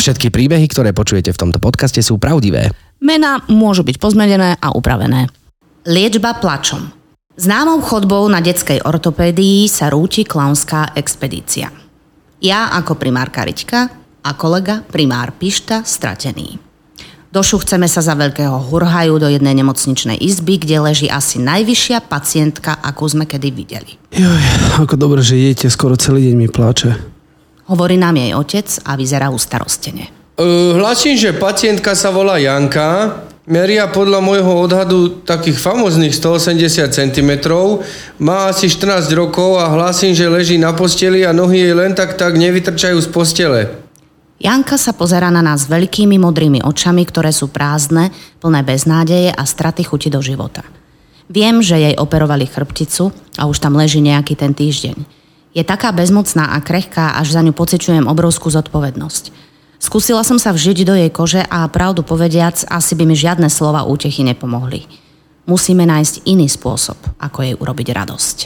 Všetky príbehy, ktoré počujete v tomto podcaste sú pravdivé. Mená môžu byť pozmenené a upravené. Liečba plačom. Známou chodbou na detskej ortopédii sa rúti klaunská expedícia. Ja ako primárka Riťka a kolega primár Pišta stratený. Došuchceme sa za veľkého hurhaju do jednej nemocničnej izby, kde leží asi najvyššia pacientka, akú sme kedy videli. Joj, ako dobre, že jete, skoro celý deň mi pláče. Hovorí nám jej otec a vyzerá ustarostene. Uh, hlasím, že pacientka sa volá Janka, meria podľa môjho odhadu takých famozných 180 cm, má asi 14 rokov a hlasím, že leží na posteli a nohy jej len tak tak nevytrčajú z postele. Janka sa pozera na nás veľkými modrými očami, ktoré sú prázdne, plné beznádeje a straty chuti do života. Viem, že jej operovali chrbticu a už tam leží nejaký ten týždeň. Je taká bezmocná a krehká, až za ňu pociťujem obrovskú zodpovednosť. Skúsila som sa vžiť do jej kože a pravdu povediac, asi by mi žiadne slova útechy nepomohli. Musíme nájsť iný spôsob, ako jej urobiť radosť.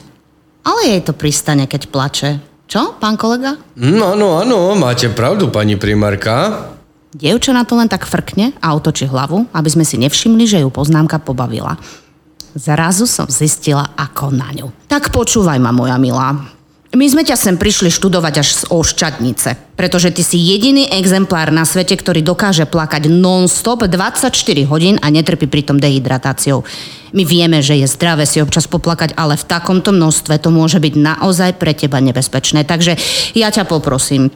Ale jej to pristane, keď plače. Čo, pán kolega? No áno, áno, máte pravdu, pani primárka. Dievča na to len tak frkne a otočí hlavu, aby sme si nevšimli, že ju poznámka pobavila. Zrazu som zistila, ako na ňu. Tak počúvaj ma, moja milá. My sme ťa sem prišli študovať až z oščadnice, pretože ty si jediný exemplár na svete, ktorý dokáže plakať non-stop 24 hodín a netrpí pritom dehydratáciou. My vieme, že je zdravé si občas poplakať, ale v takomto množstve to môže byť naozaj pre teba nebezpečné. Takže ja ťa poprosím,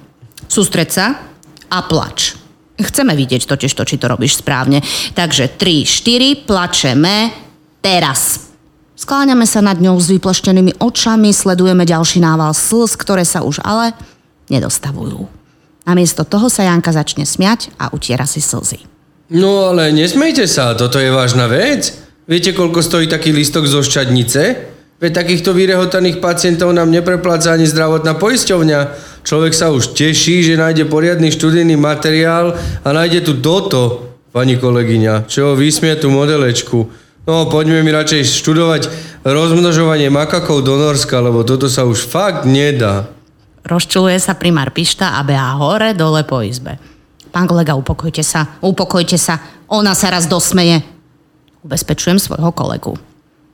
sústreď sa a plač. Chceme vidieť totiž to, či to robíš správne. Takže 3, 4, plačeme teraz. Skláňame sa nad ňou s vypleštenými očami, sledujeme ďalší nával slz, ktoré sa už ale nedostavujú. Namiesto toho sa Janka začne smiať a utiera si slzy. No ale nesmejte sa, toto je vážna vec. Viete, koľko stojí taký listok zo šťadnice? Veď takýchto vyrehotaných pacientov nám neprepláca ani zdravotná poisťovňa. Človek sa už teší, že nájde poriadny študijný materiál a nájde tu toto, pani kolegyňa, čo vysmie tú modelečku. No, poďme mi radšej študovať rozmnožovanie makakov do Norska, lebo toto sa už fakt nedá. Rozčuluje sa primár Pišta a behá hore dole po izbe. Pán kolega, upokojte sa, upokojte sa, ona sa raz dosmeje. Ubezpečujem svojho kolegu.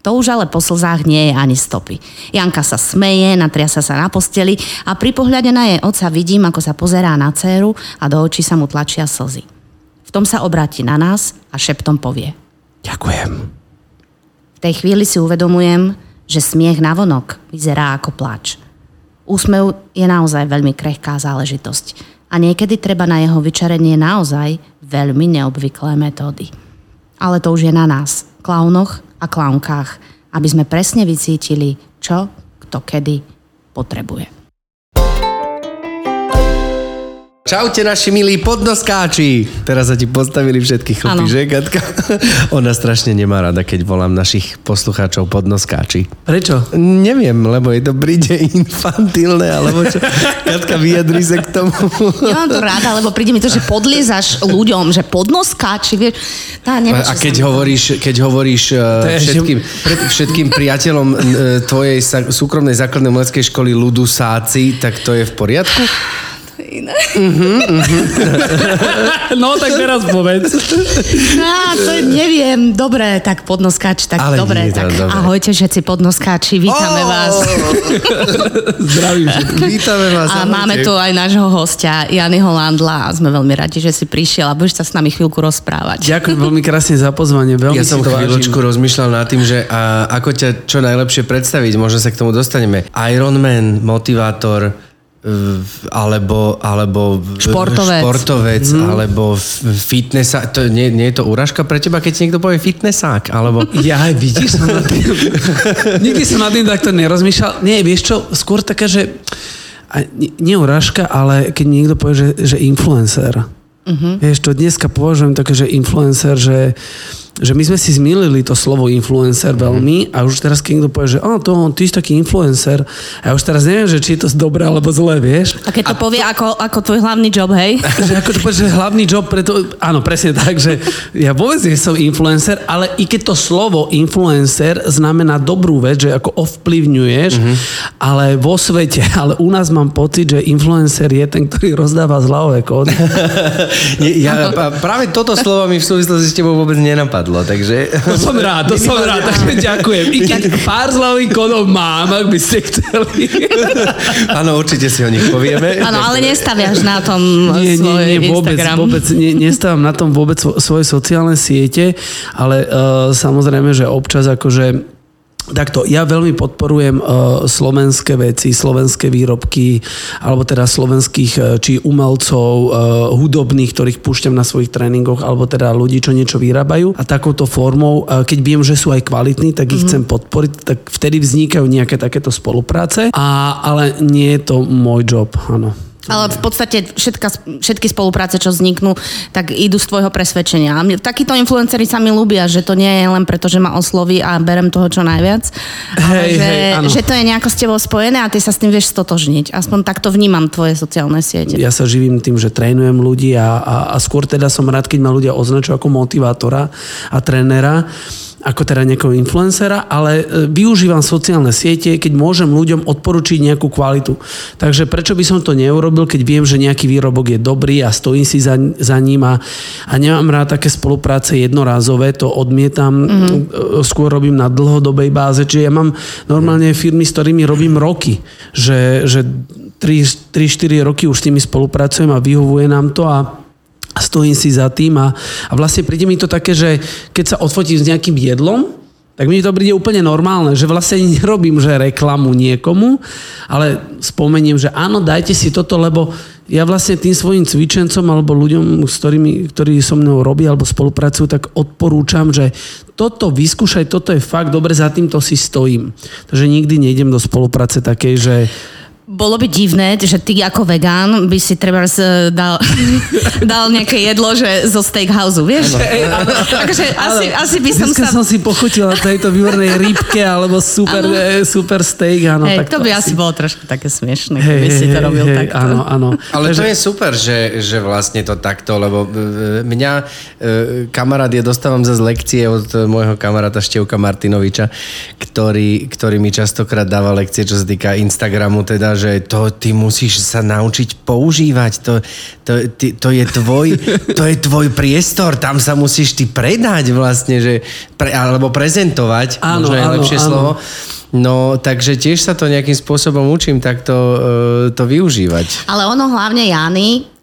To už ale po slzách nie je ani stopy. Janka sa smeje, natriasa sa na posteli a pri pohľade na jej oca vidím, ako sa pozerá na céru a do očí sa mu tlačia slzy. V tom sa obráti na nás a šeptom povie. Ďakujem tej chvíli si uvedomujem, že smiech na vonok vyzerá ako plač. Úsmev je naozaj veľmi krehká záležitosť a niekedy treba na jeho vyčarenie naozaj veľmi neobvyklé metódy. Ale to už je na nás, klaunoch a klaunkách, aby sme presne vycítili, čo kto kedy potrebuje. Čaute naši milí podnoskáči. Teraz sa ti postavili všetky chlpy, že Katka? Ona strašne nemá rada, keď volám našich poslucháčov podnoskáči. Prečo? Neviem, lebo je to príde infantilné, alebo čo? Katka, vyjadri sa k tomu. Nemám to rada, lebo príde mi to, že podliezaš ľuďom, že podnoskáči, vieš. Tá, neviem, a keď hovoríš, keď hovoríš uh, všetkým, všetkým priateľom uh, tvojej súkromnej základnej umeleckej školy ľudusáci, tak to je v poriadku? Iné. Uh-huh, uh-huh. no tak teraz povedz. No, to neviem. Dobre, tak podnoskáč, tak Ale dobre. Nie, tak dobre. ahojte všetci podnoskáči, vítame oh! vás. Zdravím všetkých. Vítame vás. A ahojte. máme tu aj nášho hostia, Jany Holandla a sme veľmi radi, že si prišiel a budeš sa s nami chvíľku rozprávať. Ďakujem veľmi krásne za pozvanie. Veľmi ja som chvíľočku rozmýšľal nad tým, že a, ako ťa čo najlepšie predstaviť, možno sa k tomu dostaneme. Ironman, motivátor, alebo, alebo športovec, športovec mm. alebo fitness. To, nie, nie je to úražka pre teba, keď ti niekto povie fitnessák? Alebo... Ja aj vidíš som na tým. Nikdy som nad tým takto nerozmýšľal. Nie, vieš čo, skôr taká, že nie urážka, ale keď niekto povie, že, že influencer. Uh-huh. Vieš, to dneska považujem také, že influencer, že že my sme si zmýlili to slovo influencer veľmi a už teraz keď niekto povie, že oh, to, ty si taký influencer a ja už teraz neviem, že či je to dobré alebo zlé, vieš. A keď to a povie to... ako, ako tvoj hlavný job, hej? Že ako to povie, že hlavný job, preto, áno, presne tak, že ja vôbec nie som influencer, ale i keď to slovo influencer znamená dobrú vec, že ako ovplyvňuješ, mm-hmm. ale vo svete, ale u nás mám pocit, že influencer je ten, ktorý rozdáva zľavové kódy. ja, práve toto slovo mi v súvislosti s tebou vôbec nenapadlo, takže... To som rád, to som rád, takže ďakujem. I keď pár zľavových kódov mám, ak by ste chceli. Áno, určite si o nich povieme. Áno, ale nestaviaš na tom nie, svoj nie, nie, vôbec, Instagram. vôbec nie, nestávam na tom vôbec svoje sociálne siete, ale uh, samozrejme, že občas akože Takto, ja veľmi podporujem uh, slovenské veci, slovenské výrobky, alebo teda slovenských uh, či umelcov, uh, hudobných, ktorých púšťam na svojich tréningoch, alebo teda ľudí, čo niečo vyrábajú. A takouto formou, uh, keď viem, že sú aj kvalitní, tak ich mm-hmm. chcem podporiť, tak vtedy vznikajú nejaké takéto spolupráce. A, ale nie je to môj job, áno. Ale v podstate všetka, všetky spolupráce, čo vzniknú, tak idú z tvojho presvedčenia. A takíto influenceri sa mi ľúbia, že to nie je len preto, že ma osloví a berem toho čo najviac, ale Hej, že, hej, áno. že to je nejako s tebou spojené a ty sa s tým vieš stotožniť. Aspoň takto vnímam tvoje sociálne siete. Ja sa živím tým, že trénujem ľudí a, a, a skôr teda som rád, keď ma ľudia označujú ako motivátora a trénera ako teda nejakého influencera, ale e, využívam sociálne siete, keď môžem ľuďom odporučiť nejakú kvalitu. Takže prečo by som to neurobil, keď viem, že nejaký výrobok je dobrý a stojím si za, za ním a, a nemám rád také spolupráce jednorázové, to odmietam, mm-hmm. skôr robím na dlhodobej báze, čiže ja mám normálne firmy, s ktorými robím roky, že, že 3-4 roky už s nimi spolupracujem a vyhovuje nám to a stojím si za tým a, a vlastne príde mi to také, že keď sa odfotím s nejakým jedlom, tak mi to príde úplne normálne, že vlastne nerobím, že reklamu niekomu, ale spomeniem, že áno, dajte si toto, lebo ja vlastne tým svojim cvičencom alebo ľuďom, s ktorými, ktorí so mnou robia alebo spolupracujú, tak odporúčam, že toto vyskúšaj, toto je fakt dobre, za týmto si stojím. Takže nikdy nejdem do spolupráce takej, že bolo by divné, že ty ako vegán by si treba dal, dal nejaké jedlo, že zo steakhouse, vieš? Takže asi, asi by som Dneska sa... som si pochutila tejto výbornej rybke alebo super, eh, super steak. Áno, tak to by asi bolo trošku také smiešné, keby si to robil hej, takto. Áno, áno. Ale to je super, že, že vlastne to takto, lebo e, mňa e, kamarát, ja dostávam zase lekcie od môjho kamaráta Števka Martinoviča, ktorý, ktorý mi častokrát dáva lekcie, čo sa týka Instagramu, teda, že to ty musíš sa naučiť používať, to, to, ty, to, je, tvoj, to je tvoj priestor, tam sa musíš ty predať vlastne, že, pre, alebo prezentovať, Áno, možno je áno, lepšie áno. slovo. No, takže tiež sa to nejakým spôsobom učím takto e, to využívať. Ale ono hlavne Jany,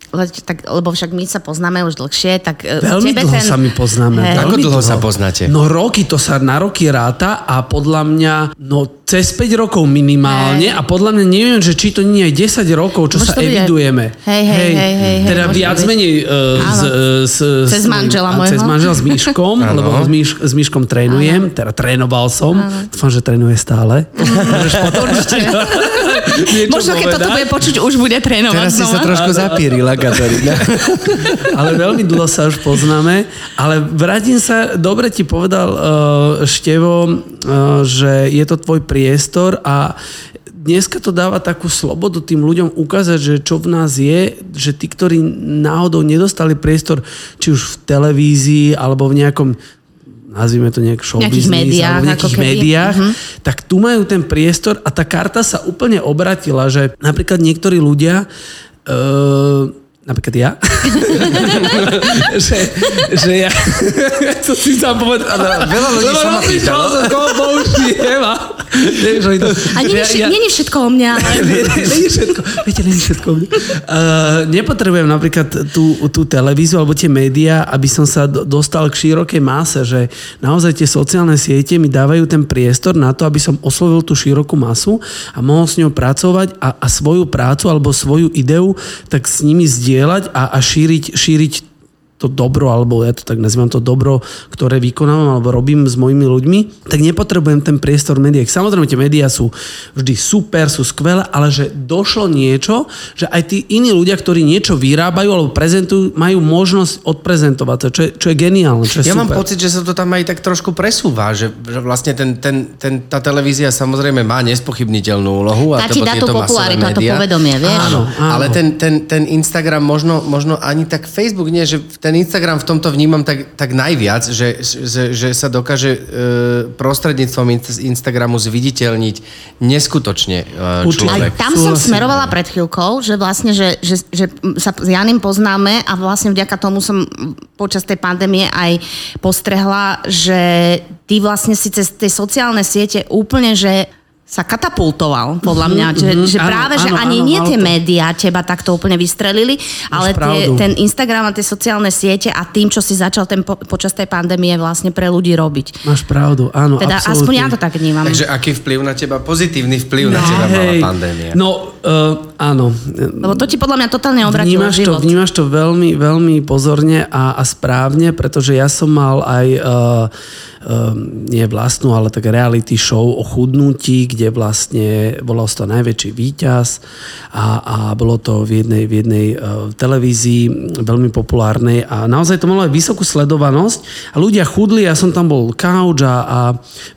tak, lebo však my sa poznáme už dlhšie, tak e, Veľmi tebe dlho ten... sa my poznáme. Hej. Ako Veľmi dlho sa poznáte? No roky, to sa na roky ráta a podľa mňa, no cez 5 rokov minimálne Hej. a podľa mňa neviem, že či to nie je 10 rokov, čo Môže sa evidujeme. Hej, hej, hej, hej, hej, Teda viac byť. menej uh, z, s, Cez s- manžela a môjho. Cez manžela s Myškom, lebo s, Myš, s Myškom trénujem, teda trénoval som. Dúfam, že trénuje stále. Môžeš potom niečo Možno keď toto povedať? bude počuť, už bude trénovať Teraz si sa znova. trošku zapírila, Katarína. ale veľmi dlho sa už poznáme. Ale vrátim sa, dobre ti povedal uh, Števo, uh, že je to tvoj priestor a dneska to dáva takú slobodu tým ľuďom ukázať, že čo v nás je, že tí, ktorí náhodou nedostali priestor, či už v televízii alebo v nejakom nazvime to nejak show Nejakých business, médiách, alebo v nejakých médiách, tak tu majú ten priestor a tá karta sa úplne obratila, že napríklad niektorí ľudia uh, napríklad ja, že, že ja, co si sám povedal, veľa ľudí sa ma pýtalo. som koho použijem a to, A že ja, je všetko o mňa. Není všetko, viete, není všetko. Uh, nepotrebujem napríklad tú, tú televíziu alebo tie médiá, aby som sa do- dostal k širokej máse, že naozaj tie sociálne siete mi dávajú ten priestor na to, aby som oslovil tú širokú masu a mohol s ňou pracovať a, a svoju prácu alebo svoju ideu tak s nimi zdieľať a, a šíriť, šíriť to dobro, alebo ja to tak nazývam to dobro, ktoré vykonávam alebo robím s mojimi ľuďmi, tak nepotrebujem ten priestor médií. Samozrejme, tie médiá sú vždy super, sú skvelé, ale že došlo niečo, že aj tí iní ľudia, ktorí niečo vyrábajú alebo prezentujú, majú možnosť odprezentovať to, čo je, čo je geniálne, čo je Ja super. mám pocit, že sa to tam aj tak trošku presúva, že, že vlastne ten, ten, ten, tá televízia samozrejme má nespochybniteľnú úlohu. A dať je tú popularitu a to povedomie, vieš? Áno, áno. Ale ten, ten, ten Instagram, možno, možno ani tak Facebook nie, že ten Instagram v tomto vnímam tak, tak najviac, že, že, že sa dokáže e, prostredníctvom in- Instagramu zviditeľniť neskutočne e, Určite. Aj človek. tam som smerovala pred chvíľkou, že vlastne, že, že, že sa s Janim poznáme a vlastne vďaka tomu som počas tej pandémie aj postrehla, že ty vlastne si cez tie sociálne siete úplne, že sa katapultoval, podľa mňa. Že, mhm. že Áno, práve, že áno, ani áno, nie tie to. médiá teba takto úplne vystrelili, ale tie, ten Instagram a tie sociálne siete a tým, čo si začal ten, po, počas tej pandémie vlastne pre ľudí robiť. Máš pravdu, áno, Teda absolútne. aspoň ja to tak vnímam. Takže aký vplyv na teba, pozitívny vplyv na No, teba mala hej, pandémia? No, uh, áno. Lebo to ti podľa mňa totálne obratilo Vnímaš to, život. vnímaš to veľmi, veľmi pozorne a, a správne, pretože ja som mal aj uh, uh, nie vlastnú, ale tak reality show o chudnutí, kde vlastne bolo toho najväčší víťaz a, a bolo to v jednej, v jednej uh, televízii veľmi populárnej a naozaj to malo aj vysokú sledovanosť a ľudia chudli, ja som tam bol couch a, a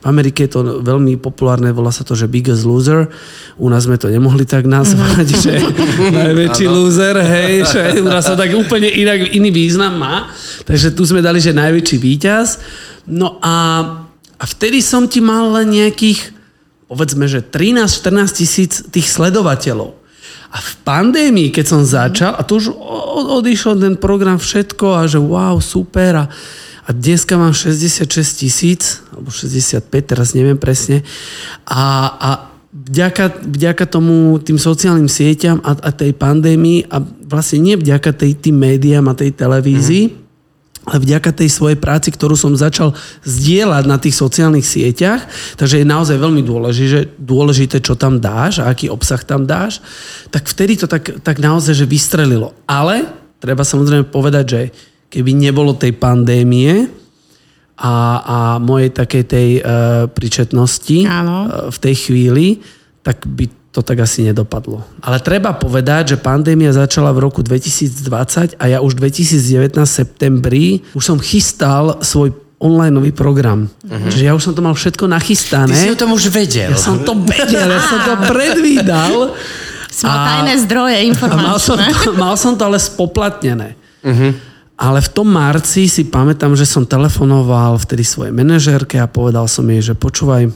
v Amerike je to veľmi populárne, volá sa to, že Biggest Loser. U nás sme to nemohli tak nazvať, že najväčší loser, hej, že u nás sa tak úplne inak, iný význam má. Takže tu sme dali, že najväčší víťaz. No a, a vtedy som ti mal len nejakých, povedzme, že 13-14 tisíc tých sledovateľov. A v pandémii, keď som začal, a to už odišiel ten program všetko a že wow, super a, a dneska mám 66 tisíc, alebo 65, teraz neviem presne. A, a vďaka, vďaka tomu tým sociálnym sieťam a, a tej pandémii a vlastne nie vďaka tej, tým médiám a tej televízii, mm ale vďaka tej svojej práci, ktorú som začal zdieľať na tých sociálnych sieťach, takže je naozaj veľmi dôležité, dôležité čo tam dáš a aký obsah tam dáš, tak vtedy to tak, tak naozaj že vystrelilo. Ale treba samozrejme povedať, že keby nebolo tej pandémie a, a mojej takej tej uh, pričetnosti Áno. uh, v tej chvíli, tak by to tak asi nedopadlo. Ale treba povedať, že pandémia začala v roku 2020 a ja už 2019 septembri už som chystal svoj online program. Uh-huh. Čiže ja už som to mal všetko nachystané. Ty si o tom už vedel. Ja som to vedel, ja som to predvídal. Si mal A- tajné zdroje A mal som, informačné. to, mal som to ale spoplatnené. Uh-huh. Ale v tom marci si pamätám, že som telefonoval vtedy svojej manažérke a povedal som jej, že počúvaj,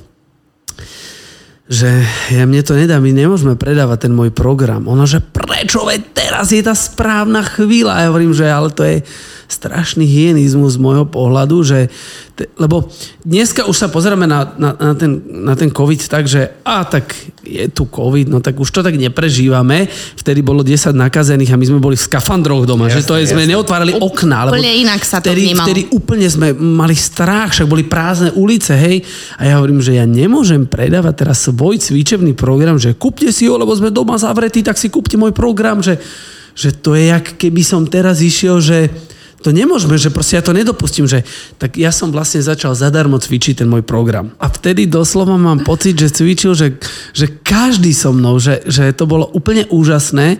že ja mne to nedá, my nemôžeme predávať ten môj program. Ona, že prečo, veď teraz je tá správna chvíľa. A ja hovorím, že ale to je strašný hygienizmus z môjho pohľadu, že, te, lebo dneska už sa pozeráme na, na, na, ten, na ten COVID tak, že a tak je tu COVID, no tak už to tak neprežívame. Vtedy bolo 10 nakazených a my sme boli v skafandroch doma, Jasne, že to je, sme jasne. neotvárali okná. lebo Úplne inak sa to vtedy, vnímalo. vtedy úplne sme mali strach, však boli prázdne ulice, hej. A ja hovorím, že ja nemôžem predávať teraz svoj cvičebný program, že kúpte si ho, lebo sme doma zavretí, tak si kúpte môj program, že, že to je jak keby som teraz išiel, že to nemôžeme, že proste ja to nedopustím, že tak ja som vlastne začal zadarmo cvičiť ten môj program. A vtedy doslova mám pocit, že cvičil, že, že každý so mnou, že, že to bolo úplne úžasné.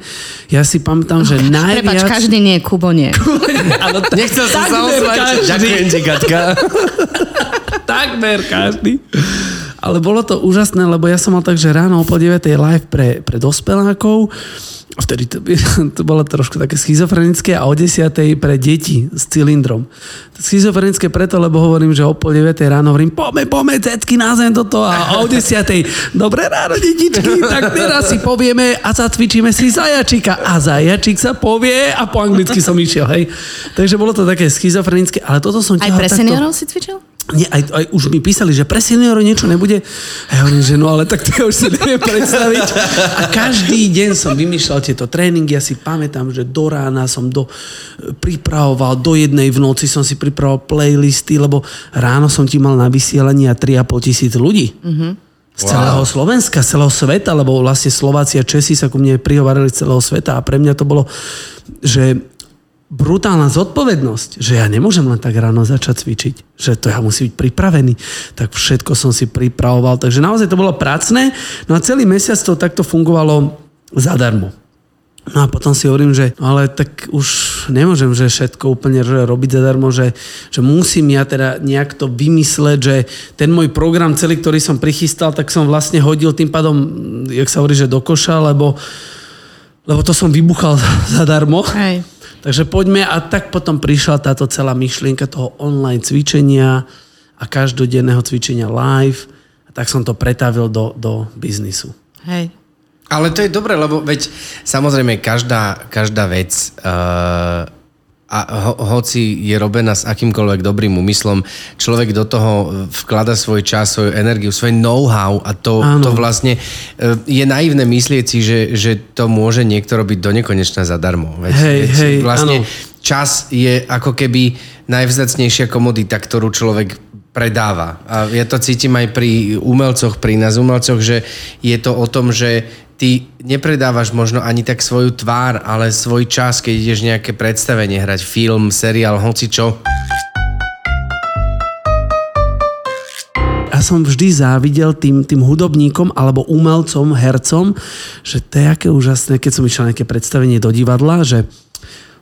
Ja si pamätám, že najviac... Prepač, každý nie, Kubo nie. Áno, tak- Nechcel som sa ozvať. Ďakujem ti, Katka. Takmer každý. Ale bolo to úžasné, lebo ja som mal tak, že ráno o pol 9 live pre, pre dospelákov. Vtedy to, to bolo trošku také schizofrenické a o 10 pre deti s cylindrom. Schizofrenické preto, lebo hovorím, že o pol 9 ráno hovorím, poďme, poďme, cecky na zem toto a o 10 dobré ráno, detičky, tak teraz si povieme a zacvičíme si zajačika. A zajačik sa povie a po anglicky som išiel, hej. Takže bolo to také schizofrenické, ale toto som Aj pre takto- seniorov si cvičil? Nie, aj, aj už mi písali, že pre seniorov niečo nebude. A ja hovorím, že no ale tak to ja už si neviem predstaviť. A každý deň som vymýšľal tieto tréningy. Ja si pamätám, že do rána som do, pripravoval, do jednej v noci som si pripravoval playlisty, lebo ráno som ti mal na vysielaní a 3,5 tisíc ľudí. Mm-hmm. Z celého Slovenska, z celého sveta, lebo vlastne Slováci a Česi sa ku mne prihovarili z celého sveta a pre mňa to bolo, že brutálna zodpovednosť, že ja nemôžem len tak ráno začať cvičiť, že to ja musím byť pripravený. Tak všetko som si pripravoval, takže naozaj to bolo pracné. No a celý mesiac to takto fungovalo zadarmo. No a potom si hovorím, že ale tak už nemôžem, že všetko úplne robiť zadarmo, že, že musím ja teda nejak to vymysleť, že ten môj program celý, ktorý som prichystal, tak som vlastne hodil tým pádom, jak sa hovorí, že do koša, lebo, lebo to som vybuchal zadarmo. Hej. Takže poďme a tak potom prišla táto celá myšlienka toho online cvičenia a každodenného cvičenia live a tak som to pretavil do, do biznisu. Hej. Ale to je dobré, lebo veď samozrejme každá, každá vec uh, a ho, hoci je robená s akýmkoľvek dobrým úmyslom, človek do toho vklada svoj čas, svoju energiu, svoj know-how a to, to vlastne uh, je naivné myslieť si, že, že to môže niekto robiť do nekonečna zadarmo. Veď, Hej, veď hej, vlastne áno. čas je ako keby najvzácnejšia komodita, ktorú človek predáva. A ja to cítim aj pri umelcoch, pri nás umelcoch, že je to o tom, že ty nepredávaš možno ani tak svoju tvár, ale svoj čas, keď ideš nejaké predstavenie hrať, film, seriál, hoci čo. Ja som vždy závidel tým, tým hudobníkom alebo umelcom, hercom, že to je aké úžasné, keď som išiel na nejaké predstavenie do divadla, že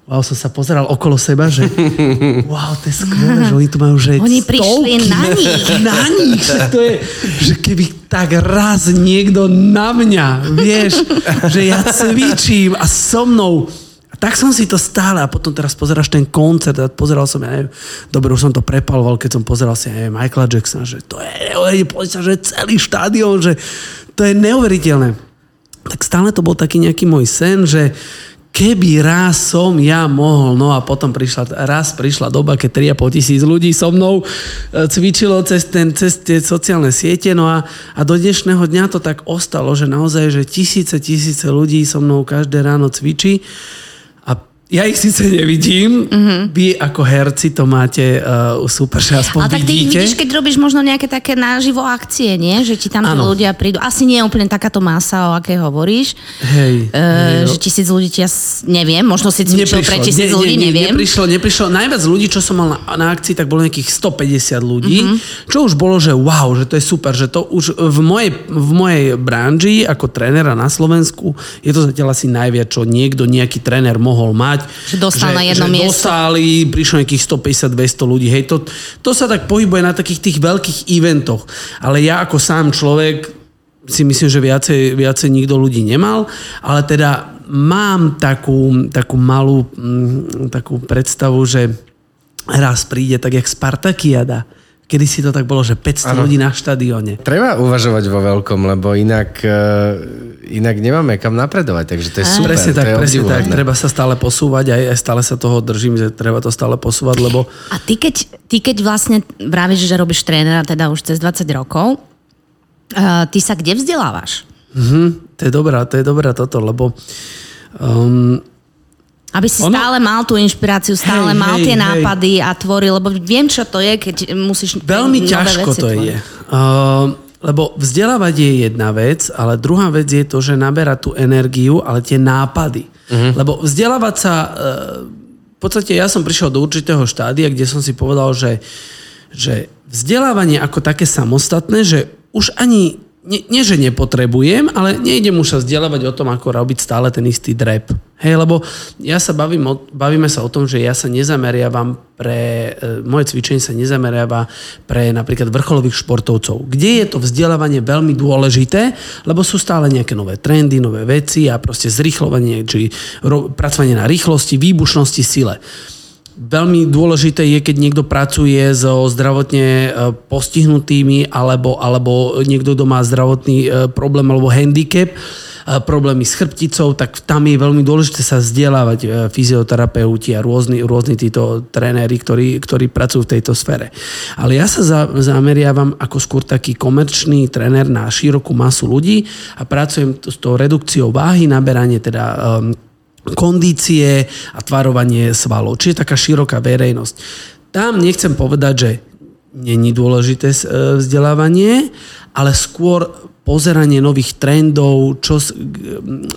wow, som sa pozeral okolo seba, že wow, to je skvelé, že oni tu majú že Oni prišli na nich. na nich, že to je, že keby tak raz niekto na mňa, vieš, že ja cvičím a so mnou a tak som si to stále a potom teraz pozeráš ten koncert a pozeral som, ja neviem, dobre, už som to prepaloval, keď som pozeral si, ja neviem, Michaela Jacksona, že to je neuveriteľné, sa, že celý štádion, že to je neuveriteľné. Tak stále to bol taký nejaký môj sen, že keby raz som ja mohol, no a potom prišla, raz prišla doba, keď 3,5 tisíc ľudí so mnou e, cvičilo cez, ten, cez tie sociálne siete, no a, a do dnešného dňa to tak ostalo, že naozaj, že tisíce, tisíce ľudí so mnou každé ráno cvičí ja ich síce nevidím, mm-hmm. vy ako herci to máte uh, super, že aspoň Ale tak ty ich vidíte. vidíš, keď robíš možno nejaké také naživo akcie, nie? Že ti tam ľudia prídu. Asi nie je úplne takáto masa, o aké hovoríš. Hej, E, hej, že tisíc ľudí as... neviem, možno si cvičil pre tisíc nie, ľudí, nie, nie, neviem. Neprišlo, neprišlo. Najviac ľudí, čo som mal na, na akcii, tak bolo nejakých 150 ľudí, Mhm. mm-hmm. čo už bolo, že wow, že to je super, že to už v mojej, v mojej branži ako trénera na Slovensku je to zatiaľ asi najviac, čo niekto, nejaký tréner mohol mať. Že dostal na jedno že miesto. dostali, prišlo nejakých 150-200 ľudí. Hej, to, to sa tak pohybuje na takých tých veľkých eventoch. Ale ja ako sám človek si myslím, že viacej, viacej nikto ľudí nemal, ale teda mám takú, takú malú mm, takú predstavu, že raz príde tak, jak Spartakiada. Kedy si to tak bolo, že 500 Áno. ľudí na štadióne. Treba uvažovať vo veľkom, lebo inak, uh, inak nemáme kam napredovať, takže to je super. presne tak, presne tak. Treba sa stále posúvať a aj stále sa toho držím, že treba to stále posúvať, lebo A ty keď, ty keď vlastne vravíš, že robíš trénera teda už cez 20 rokov, uh, ty sa kde vzdelávaš? Mhm, to je dobrá, to je dobrá toto, lebo um, Aby si Ono- stále mal tú inšpiráciu, stále Hej, mal hej, tie hej. nápady a tvoril, lebo viem, čo to je, keď musíš veľmi nové ťažko veci to tvoriť. je. Uh, lebo vzdelávať je jedna vec, ale druhá vec je to, že naberá tú energiu, ale tie nápady. Uh-huh. Lebo vzdelávať sa... Uh, v podstate ja som prišiel do určitého štádia, kde som si povedal, že, že vzdelávanie ako také samostatné, že už ani nie, nie, že nepotrebujem, ale nejdem už sa vzdelávať o tom, ako robiť stále ten istý drep. Hej, lebo ja sa bavím, bavíme sa o tom, že ja sa nezameriavam pre, e, moje cvičenie sa nezameriava pre napríklad vrcholových športovcov, kde je to vzdelávanie veľmi dôležité, lebo sú stále nejaké nové trendy, nové veci a proste zrýchlovanie, či ro, pracovanie na rýchlosti, výbušnosti, sile. Veľmi dôležité je, keď niekto pracuje so zdravotne e, postihnutými alebo, alebo niekto, kto má zdravotný e, problém alebo handicap, e, problémy s chrbticou, tak tam je veľmi dôležité sa vzdelávať fyzioterapeuti a rôzni, rôzni títo tréneri, ktorí, ktorí pracujú v tejto sfére. Ale ja sa za, zameriavam ako skôr taký komerčný tréner na širokú masu ľudí a pracujem s tou redukciou váhy, naberanie teda um, kondície a tvarovanie svalov. Čiže taká široká verejnosť. Tam nechcem povedať, že není dôležité e, vzdelávanie, ale skôr pozeranie nových trendov, čo,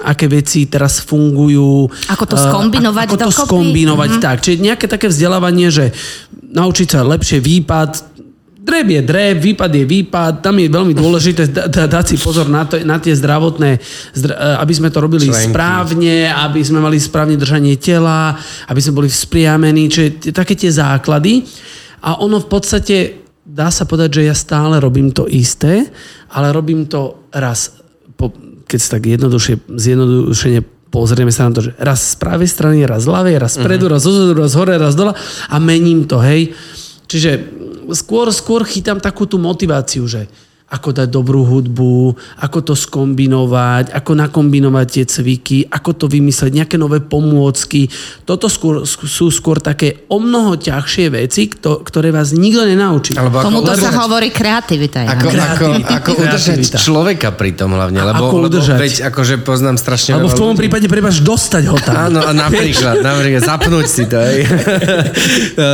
aké veci teraz fungujú. Ako to eh, skombinovať Ako to dokopy. skombinovať, tak. Čiže nejaké také vzdelávanie, že naučiť sa lepšie výpad, Dreb je dreb, výpad je výpad, tam je veľmi dôležité da, da, dať si pozor na, to, na tie zdravotné, zdra, eh, aby sme to robili Členky. správne, aby sme mali správne držanie tela, aby sme boli vzpriamení, čiže také tie základy. A ono v podstate, dá sa povedať, že ja stále robím to isté, ale robím to raz, po, keď sa tak jednoduchšie, zjednodušene pozrieme sa na to, že raz z pravej strany, raz z ľavej, raz spredu, raz zozadu, raz hore, raz dole a mením to, hej. Čiže skôr, skôr chytám takú tú motiváciu, že ako dať dobrú hudbu, ako to skombinovať, ako nakombinovať tie cviky, ako to vymysleť, nejaké nové pomôcky. Toto skôr, sú skôr také o mnoho ťažšie veci, kto, ktoré vás nikto nenaučí. Alebo ako Tomuto sa udržať- hovorí kreativita. Ako, Jana. ako, Kreativita. ako udržať človeka pri tom hlavne, lebo, ako lebo udržať? veď akože poznám strašne Alebo v tvojom ľudí. prípade prebaž dostať ho tam. Áno, a napríklad, napríklad zapnúť si to, hej. Eh,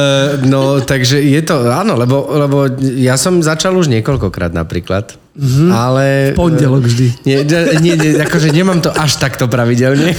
no, takže je to, áno, lebo, lebo ja som začal už niekoľkokrát napríklad. reciclat? Mm-hmm. Ale... V pondelok vždy. Nie, nie, nie, akože nemám to až takto pravidelne.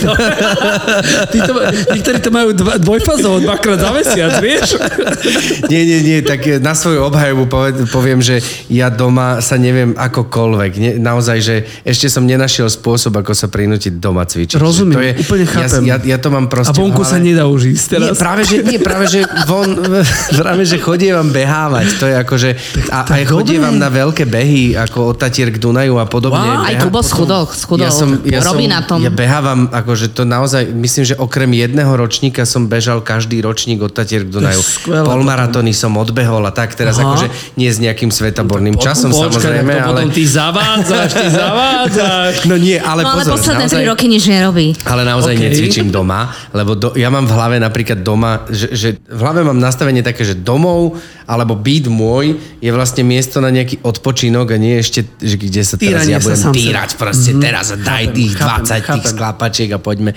Tí to, niektorí to majú dva, dvojfazovo, dvakrát za mesiac, vieš? Nie, nie, nie, tak na svoju obhajobu poviem, že ja doma sa neviem akokoľvek. Nie, naozaj, že ešte som nenašiel spôsob, ako sa prinútiť doma cvičiť. Rozumiem, Že to je, úplne chápem. Ja, ja, ja to mám A proste... vonku v sa nedá už ísť teraz. Nie, práve, že, nie, práve, že von, práve, že chodievam behávať. To je akože, a, tak aj chodievam na veľké behy, ako od Tatier k Dunaju a podobne. Wow. Aj Beha- Kubo schudol, schudol. Ja som, ja Robí som, na tom. Ja behávam, akože to naozaj, myslím, že okrem jedného ročníka som bežal každý ročník od Tatier k Dunaju. skvelé Polmaratóny som odbehol a tak teraz Aha. akože nie s nejakým svetoborným časom Počkaj, samozrejme, to ale... potom ty zavádzaš, ty zavádzaš. No nie, ale No ale pozor, posledné naozaj... tri roky nič nerobí. Ale naozaj OK. okay. necvičím doma, lebo do, ja mám v hlave napríklad doma, že, že v hlave mám nastavenie také, že domov alebo byt môj je vlastne miesto na nejaký odpočinok a nie ešte, že kde sa teraz Týranie ja sa budem sám týrať proste mm-hmm. teraz a daj tých chápem, 20 tých chápem. sklapačiek a poďme.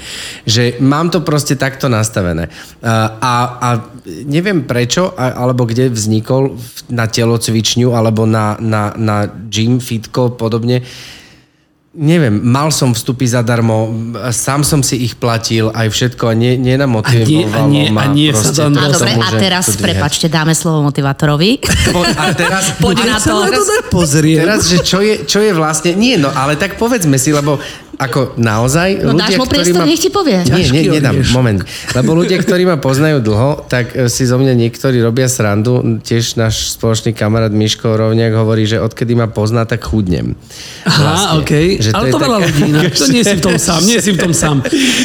Že mám to proste takto nastavené. A, a, a neviem prečo, alebo kde vznikol na telocvičňu alebo na, na, na gym, fitko, podobne Neviem, mal som vstupy zadarmo, sám som si ich platil, aj všetko a nie, nenamotivovalo A nie- a nie- ma a nie sa proste tam to A dobre, a teraz, prepačte, dáme slovo motivátorovi. Po- A teraz, Poď na sa to. na to tak pozriem. teraz, že čo je, čo je vlastne... Nie, no ale tak povedzme si, lebo ako naozaj No dáš ľudia, mu priestor, nech ti povie. Nie, nie, nedám, orieš. moment. Lebo ľudia, ktorí ma poznajú dlho, tak e, si zo mňa niektorí robia srandu. Tiež náš spoločný kamarát Miško Rovniak hovorí, že odkedy ma pozná, tak chudnem. Aha, okej. Že Ale je to veľa také- ľudí inak. To nie si v tom sám, nie si v tom sám.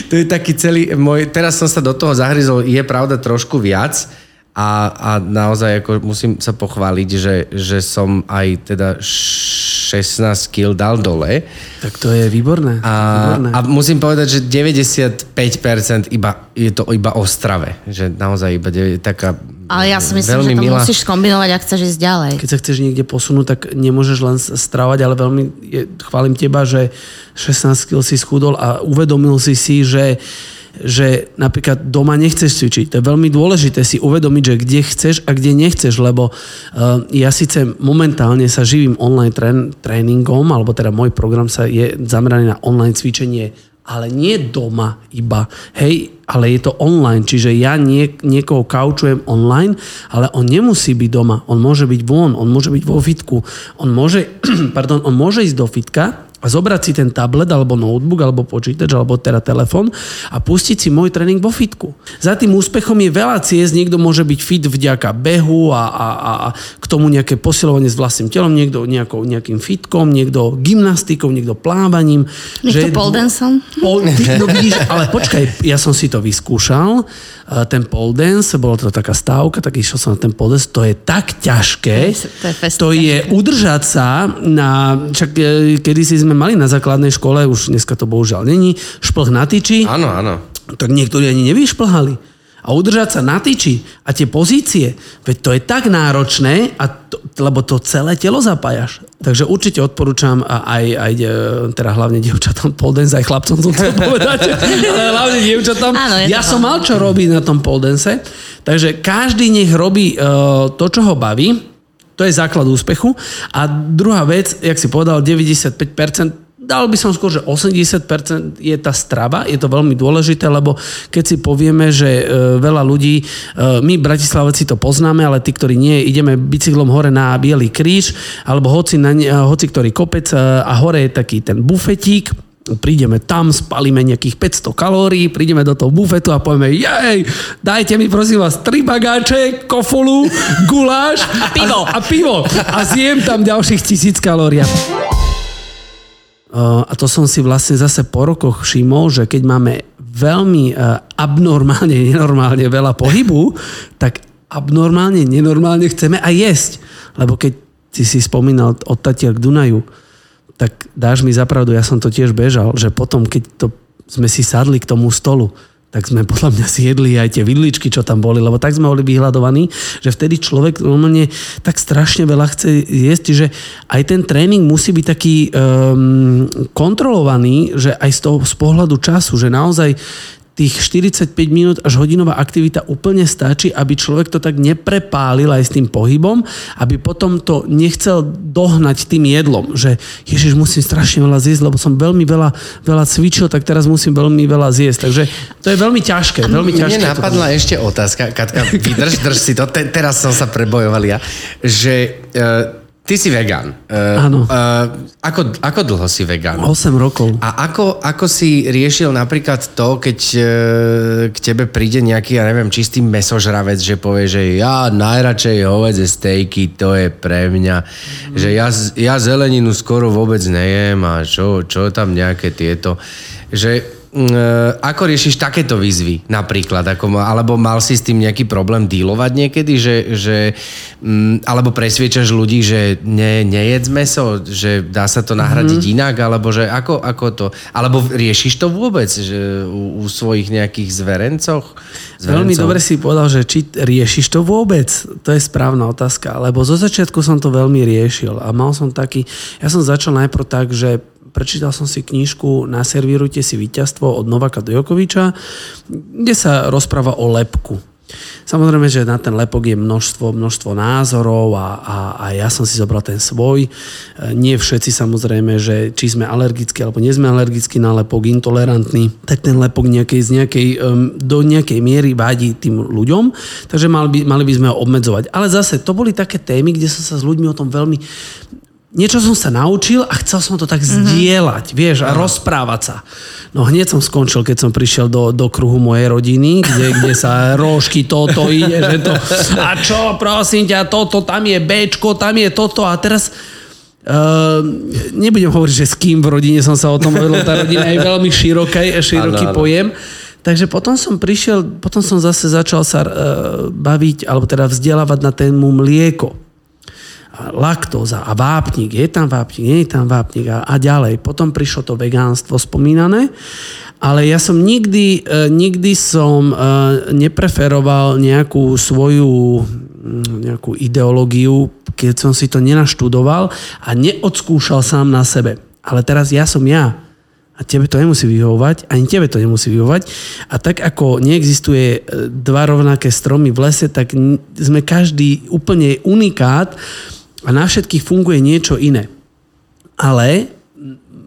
to je taký celý môj... Teraz som sa do toho zahryzol, je pravda trošku viac a, a naozaj ako musím sa pochváliť, že, že som aj teda 16 kg dal dole. Tak to je výborné. A, výborné. a musím povedať, že 95% iba, je to iba o strave. Že naozaj iba de- taká Ale ja si myslím, veľmi že to milá. musíš skombinovať, ak chceš ísť ďalej. Keď sa chceš niekde posunúť, tak nemôžeš len stravať, ale veľmi je, chválim teba, že 16 kg si schudol a uvedomil si si, že že napríklad doma nechceš cvičiť. To je veľmi dôležité si uvedomiť, že kde chceš a kde nechceš, lebo uh, ja síce momentálne sa živím online trén, tréningom, alebo teda môj program sa je zameraný na online cvičenie ale nie doma iba, hej, ale je to online, čiže ja nie, niekoho kaučujem online, ale on nemusí byť doma, on môže byť von, on môže byť vo fitku, on môže, pardon, on môže ísť do fitka a zobrať si ten tablet alebo notebook alebo počítač alebo teda telefón a pustiť si môj tréning vo fitku. Za tým úspechom je veľa ciest, niekto môže byť fit vďaka behu a, a, a, a k tomu nejaké posilovanie s vlastným telom, niekto nejakou, nejakým fitkom, niekto gymnastikou, niekto plávaním. Niekto pole danceom? Pol, ty, no vidíš, ale počkaj, ja som si to vyskúšal, eh, ten pole dance, bola to taká stávka, tak išiel som na ten pole dance, to je tak ťažké, To je fest to je udržať sa na, čak eh, kedysi sme mali na základnej škole, už dneska to bohužiaľ není, šplh na tyči, Áno, áno. tak niektorí ani nevyšplhali. A udržať sa na tyči a tie pozície, veď to je tak náročné, a to, lebo to celé telo zapájaš. Takže určite odporúčam a aj, aj e, teda hlavne dievčatám pole dance, aj chlapcom som chcel povedať, ale hlavne dievčatám. Áno, ja to som mal čo robiť na tom pole dance, takže každý nech robí uh, to, čo ho baví, to je základ úspechu. A druhá vec, jak si povedal, 95%, dal by som skôr, že 80% je tá strava, je to veľmi dôležité, lebo keď si povieme, že e, veľa ľudí, e, my Bratislavci to poznáme, ale tí, ktorí nie, ideme bicyklom hore na Bielý kríž, alebo hoci, na, hoci ktorý kopec e, a hore je taký ten bufetík, prídeme tam, spalíme nejakých 500 kalórií, prídeme do toho bufetu a povieme, jej, dajte mi prosím vás tri bagáče, kofolu, guláš a pivo. A, a pivo. A zjem tam ďalších tisíc kalórií. A to som si vlastne zase po rokoch všimol, že keď máme veľmi e, abnormálne, nenormálne veľa pohybu, tak abnormálne, nenormálne chceme aj jesť. Lebo keď si si spomínal od Tatia k Dunaju, tak dáš mi zapravdu, ja som to tiež bežal, že potom, keď to, sme si sadli k tomu stolu, tak sme podľa mňa si jedli aj tie vidličky, čo tam boli, lebo tak sme boli vyhľadovaní, že vtedy človek normálne tak strašne veľa chce jesť, že aj ten tréning musí byť taký um, kontrolovaný, že aj z toho z pohľadu času, že naozaj tých 45 minút až hodinová aktivita úplne stačí, aby človek to tak neprepálil aj s tým pohybom, aby potom to nechcel dohnať tým jedlom, že ježiš, musím strašne veľa zjesť, lebo som veľmi veľa, veľa cvičil, tak teraz musím veľmi veľa zjesť. Takže to je veľmi ťažké. Veľmi ťažké Mne napadla to... ešte otázka, Katka, vydrž, drž si to, te, teraz som sa prebojoval ja, že uh, Ty si vegán. Uh, Áno. Uh, ako, ako dlho si vegán? 8 rokov. A ako, ako si riešil napríklad to, keď uh, k tebe príde nejaký, ja neviem, čistý mesožravec, že povie, že ja najradšej hovedze stejky, to je pre mňa. Mm. Že ja, ja zeleninu skoro vôbec nejem a čo, čo tam nejaké tieto. Že e, ako riešiš takéto výzvy napríklad? Ako, alebo mal si s tým nejaký problém dílovať niekedy? Že, že, mm, alebo presviečaš ľudí, že ne, nejedz meso? Že dá sa to nahradiť mm-hmm. inak? Alebo že ako, ako to? Alebo riešiš to vôbec že u, u svojich nejakých zverencoch? Zverencov? Veľmi dobre si povedal, že či riešiš to vôbec? To je správna otázka. Lebo zo začiatku som to veľmi riešil a mal som taký... Ja som začal najprv tak, že prečítal som si knižku Naservírujte si víťazstvo od Novaka Dojokoviča, kde sa rozpráva o lepku. Samozrejme, že na ten lepok je množstvo, množstvo názorov a, a, a ja som si zobral ten svoj. E, nie všetci samozrejme, že či sme alergickí alebo nie sme alergickí na lepok, intolerantní, tak ten lepok nejakej, z nejakej, do nejakej miery vadí tým ľuďom, takže mali by, mali by sme ho obmedzovať. Ale zase to boli také témy, kde som sa s ľuďmi o tom veľmi niečo som sa naučil a chcel som to tak mm-hmm. zdieľať, vieš, a rozprávať sa. No hneď som skončil, keď som prišiel do, do kruhu mojej rodiny, kde, kde sa rožky toto ide, že to... A čo, prosím ťa, toto, tam je Bčko, tam je toto a teraz... Uh, nebudem hovoriť, že s kým v rodine som sa o tom hovoril, tá rodina je veľmi široká, široký ano, ano. pojem. Takže potom som prišiel, potom som zase začal sa uh, baviť, alebo teda vzdelávať na tému mlieko laktóza a vápnik, je tam vápnik, nie je tam vápnik a, a ďalej. Potom prišlo to vegánstvo spomínané, ale ja som nikdy, e, nikdy som e, nepreferoval nejakú svoju mm, nejakú ideológiu, keď som si to nenaštudoval a neodskúšal sám na sebe. Ale teraz ja som ja. A tebe to nemusí vyhovovať, ani tebe to nemusí vyhovovať. A tak ako neexistuje e, dva rovnaké stromy v lese, tak sme každý úplne unikát a na všetkých funguje niečo iné. Ale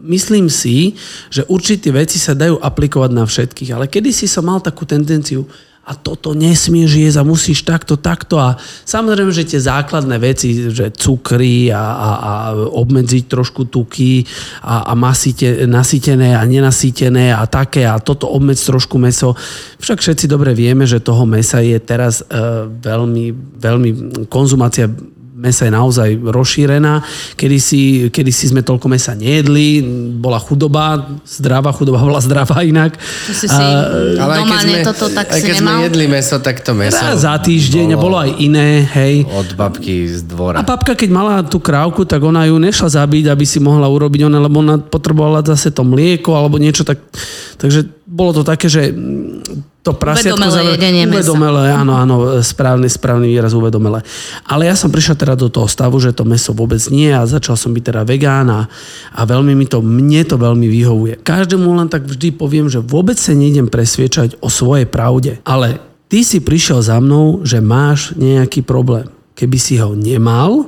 myslím si, že určité veci sa dajú aplikovať na všetkých. Ale kedysi som mal takú tendenciu, a toto nesmieš jesť a musíš takto, takto a samozrejme, že tie základné veci, že cukry a, a, a obmedziť trošku tuky a, a masite, nasýtené a nenasýtené a také a toto obmedz trošku meso. Však všetci dobre vieme, že toho mesa je teraz e, veľmi, veľmi konzumácia mesa je naozaj rozšírená. Kedy si, kedy si sme toľko mesa nejedli, bola chudoba, zdravá chudoba bola zdravá inak. To si si a, ale doma sme, toto tak aj keď sme jedli meso, tak to meso... Za týždeň bolo, bolo aj iné, hej. Od babky z dvora. A babka, keď mala tú krávku, tak ona ju nešla zabiť, aby si mohla urobiť ona, lebo ona potrebovala zase to mlieko alebo niečo tak. Takže bolo to také, že to prasiatko... Uvedomelé jedenie Uvedomelé, áno, áno, správny, správny výraz uvedomelé. Ale ja som prišiel teda do toho stavu, že to meso vôbec nie a začal som byť teda vegán a, a veľmi mi to, mne to veľmi vyhovuje. Každému len tak vždy poviem, že vôbec sa nejdem presviečať o svojej pravde. Ale ty si prišiel za mnou, že máš nejaký problém. Keby si ho nemal,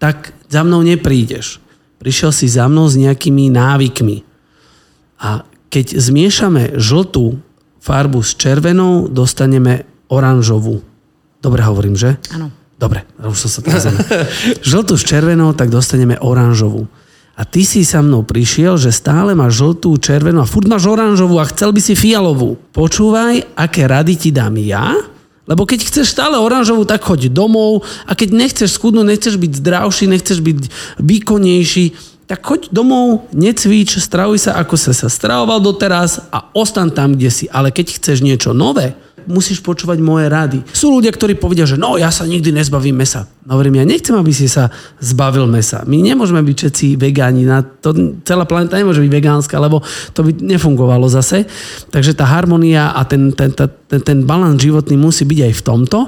tak za mnou neprídeš. Prišiel si za mnou s nejakými návykmi. A keď zmiešame žltú farbu s červenou, dostaneme oranžovú. Dobre hovorím, že? Áno. Dobre, už som sa teraz Žltú s červenou, tak dostaneme oranžovú. A ty si sa mnou prišiel, že stále máš žltú, červenú a furt máš oranžovú a chcel by si fialovú. Počúvaj, aké rady ti dám ja, lebo keď chceš stále oranžovú, tak choď domov a keď nechceš schudnúť, nechceš byť zdravší, nechceš byť výkonnejší, tak choď domov, necvič, stravuj sa, ako sa sa stravoval doteraz a ostan tam, kde si. Ale keď chceš niečo nové, musíš počúvať moje rady. Sú ľudia, ktorí povedia, že no, ja sa nikdy nezbavím mesa. No, hovorím, ja nechcem, aby si sa zbavil mesa. My nemôžeme byť všetci vegáni. Na to, celá planeta nemôže byť vegánska, lebo to by nefungovalo zase. Takže tá harmonia a ten, ten, ten, ten, ten balans životný musí byť aj v tomto.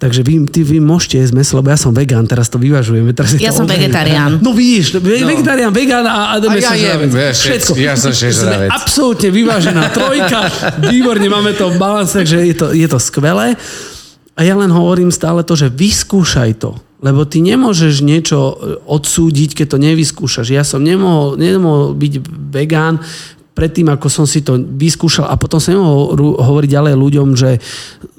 Takže vy, ty, vy môžete jesť meso, lebo ja som vegán, teraz to vyvažujeme. Teraz ja to som vegetarián. No vidíš, no. vegetarián, vegán a, a, a ja jem, všetko. Ja som Sme absolútne vyvážená trojka, výborne, máme to v balance, takže je to, je to skvelé. A ja len hovorím stále to, že vyskúšaj to. Lebo ty nemôžeš niečo odsúdiť, keď to nevyskúšaš. Ja som nemohol, nemohol byť vegán, predtým, ako som si to vyskúšal a potom som nemohol hovoriť ďalej ľuďom, že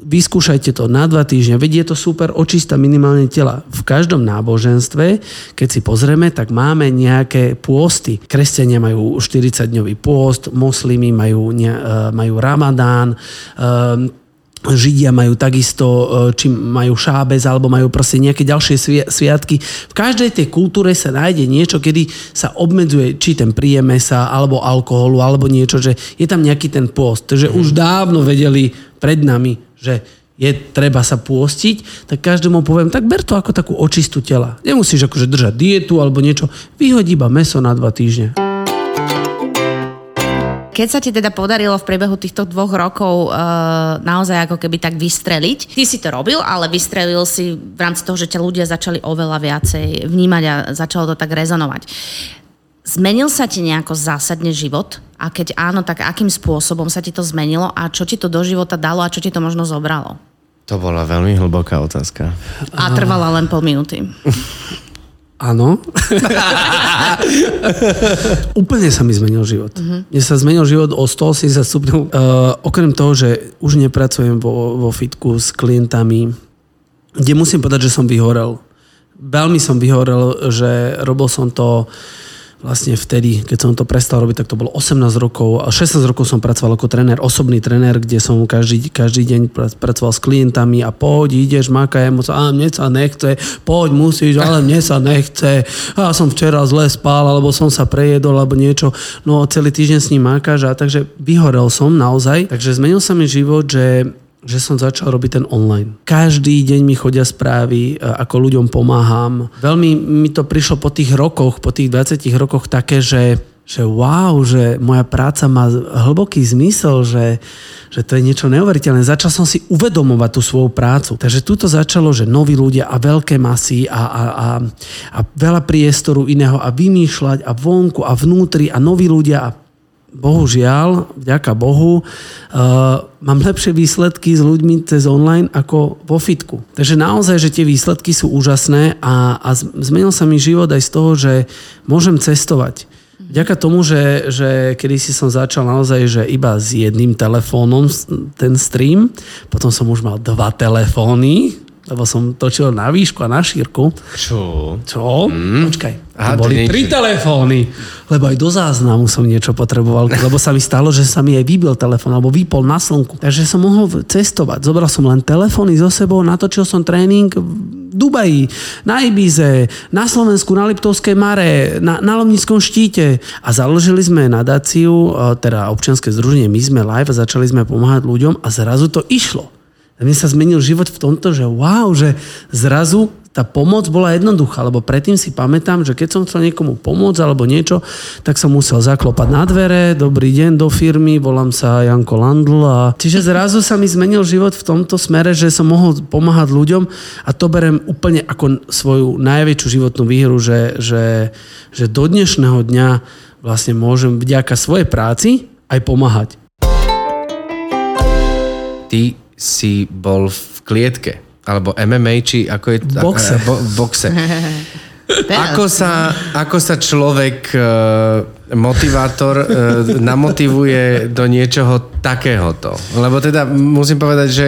vyskúšajte to na dva týždne, veď je to super očista minimálne tela. V každom náboženstve, keď si pozrieme, tak máme nejaké pôsty. Kresťania majú 40-dňový pôst, moslimy majú, e, majú ramadán, e, Židia majú takisto, e, či majú šábez, alebo majú proste nejaké ďalšie sviatky. V každej tej kultúre sa nájde niečo, kedy sa obmedzuje či ten príjem mesa, alebo alkoholu, alebo niečo, že je tam nejaký ten post. Takže mm. už dávno vedeli pred nami, že je treba sa pôstiť, tak každému poviem, tak ber to ako takú očistu tela. Nemusíš akože držať dietu alebo niečo, vyhoď iba meso na dva týždne. Keď sa ti teda podarilo v priebehu týchto dvoch rokov uh, naozaj ako keby tak vystreliť, ty si to robil, ale vystrelil si v rámci toho, že ťa ľudia začali oveľa viacej vnímať a začalo to tak rezonovať. Zmenil sa ti nejako zásadne život? A keď áno, tak akým spôsobom sa ti to zmenilo a čo ti to do života dalo a čo ti to možno zobralo? To bola veľmi hlboká otázka. A trvala len pol minúty. Áno. Úplne sa mi zmenil život. Uh-huh. Mne sa zmenil život o 180 stupňov. Uh, okrem toho, že už nepracujem vo, vo fitku s klientami, kde musím povedať, že som vyhorel. Veľmi som vyhorel, že robil som to vlastne vtedy, keď som to prestal robiť, tak to bolo 18 rokov a 16 rokov som pracoval ako tréner, osobný tréner, kde som každý, každý deň pracoval s klientami a poď, ideš, makaj, a mne sa nechce, poď, musíš, ale mne sa nechce. A som včera zle spal, alebo som sa prejedol, alebo niečo. No celý týždeň s ním makáš a takže vyhorel som naozaj. Takže zmenil sa mi život, že že som začal robiť ten online. Každý deň mi chodia správy, e, ako ľuďom pomáham. Veľmi mi to prišlo po tých rokoch, po tých 20 rokoch také, že, že wow, že moja práca má hlboký zmysel, že, že to je niečo neuveriteľné. Začal som si uvedomovať tú svoju prácu. Takže tuto začalo, že noví ľudia a veľké masy a, a, a, a veľa priestoru iného a vymýšľať a vonku a vnútri a noví ľudia a bohužiaľ, vďaka Bohu, uh, mám lepšie výsledky s ľuďmi cez online ako vo fitku. Takže naozaj, že tie výsledky sú úžasné a, a zmenil sa mi život aj z toho, že môžem cestovať. Vďaka tomu, že, že kedy si som začal naozaj, že iba s jedným telefónom ten stream, potom som už mal dva telefóny, lebo som točil na výšku a na šírku. Čo? Čo? Mm. Počkaj. Aha, to boli tri telefóny. Lebo aj do záznamu som niečo potreboval, lebo sa mi stalo, že sa mi aj vybil telefón, alebo vypol na slnku. Takže som mohol cestovať. Zobral som len telefóny so sebou, natočil som tréning v Dubaji, na Ibize, na Slovensku, na Liptovskej Mare, na, na Lomnickom štíte. A založili sme nadáciu, e, teda občianske združenie My sme live a začali sme pomáhať ľuďom a zrazu to išlo. A mne sa zmenil život v tomto, že wow, že zrazu tá pomoc bola jednoduchá, lebo predtým si pamätám, že keď som chcel niekomu pomôcť alebo niečo, tak som musel zaklopať na dvere, dobrý deň do firmy, volám sa Janko Landl a čiže zrazu sa mi zmenil život v tomto smere, že som mohol pomáhať ľuďom a to berem úplne ako svoju najväčšiu životnú výhru, že, že, že do dnešného dňa vlastne môžem vďaka svojej práci aj pomáhať. Ty si bol v klietke. Alebo MMA, či ako je... Boxe. Bo, boxe. Teraz. Ako sa, ako sa človek, e, motivátor, e, namotivuje do niečoho takéhoto? Lebo teda musím povedať, že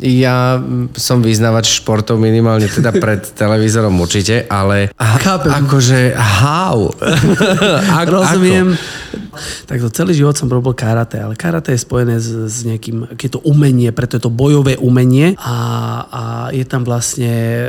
ja som vyznávač športov minimálne teda pred televízorom určite, ale Chápem. akože how? Ako? Rozumiem. Takto celý život som robil karate, ale karate je spojené s, s nejakým, je to umenie, preto je to bojové umenie a, a je tam vlastne e,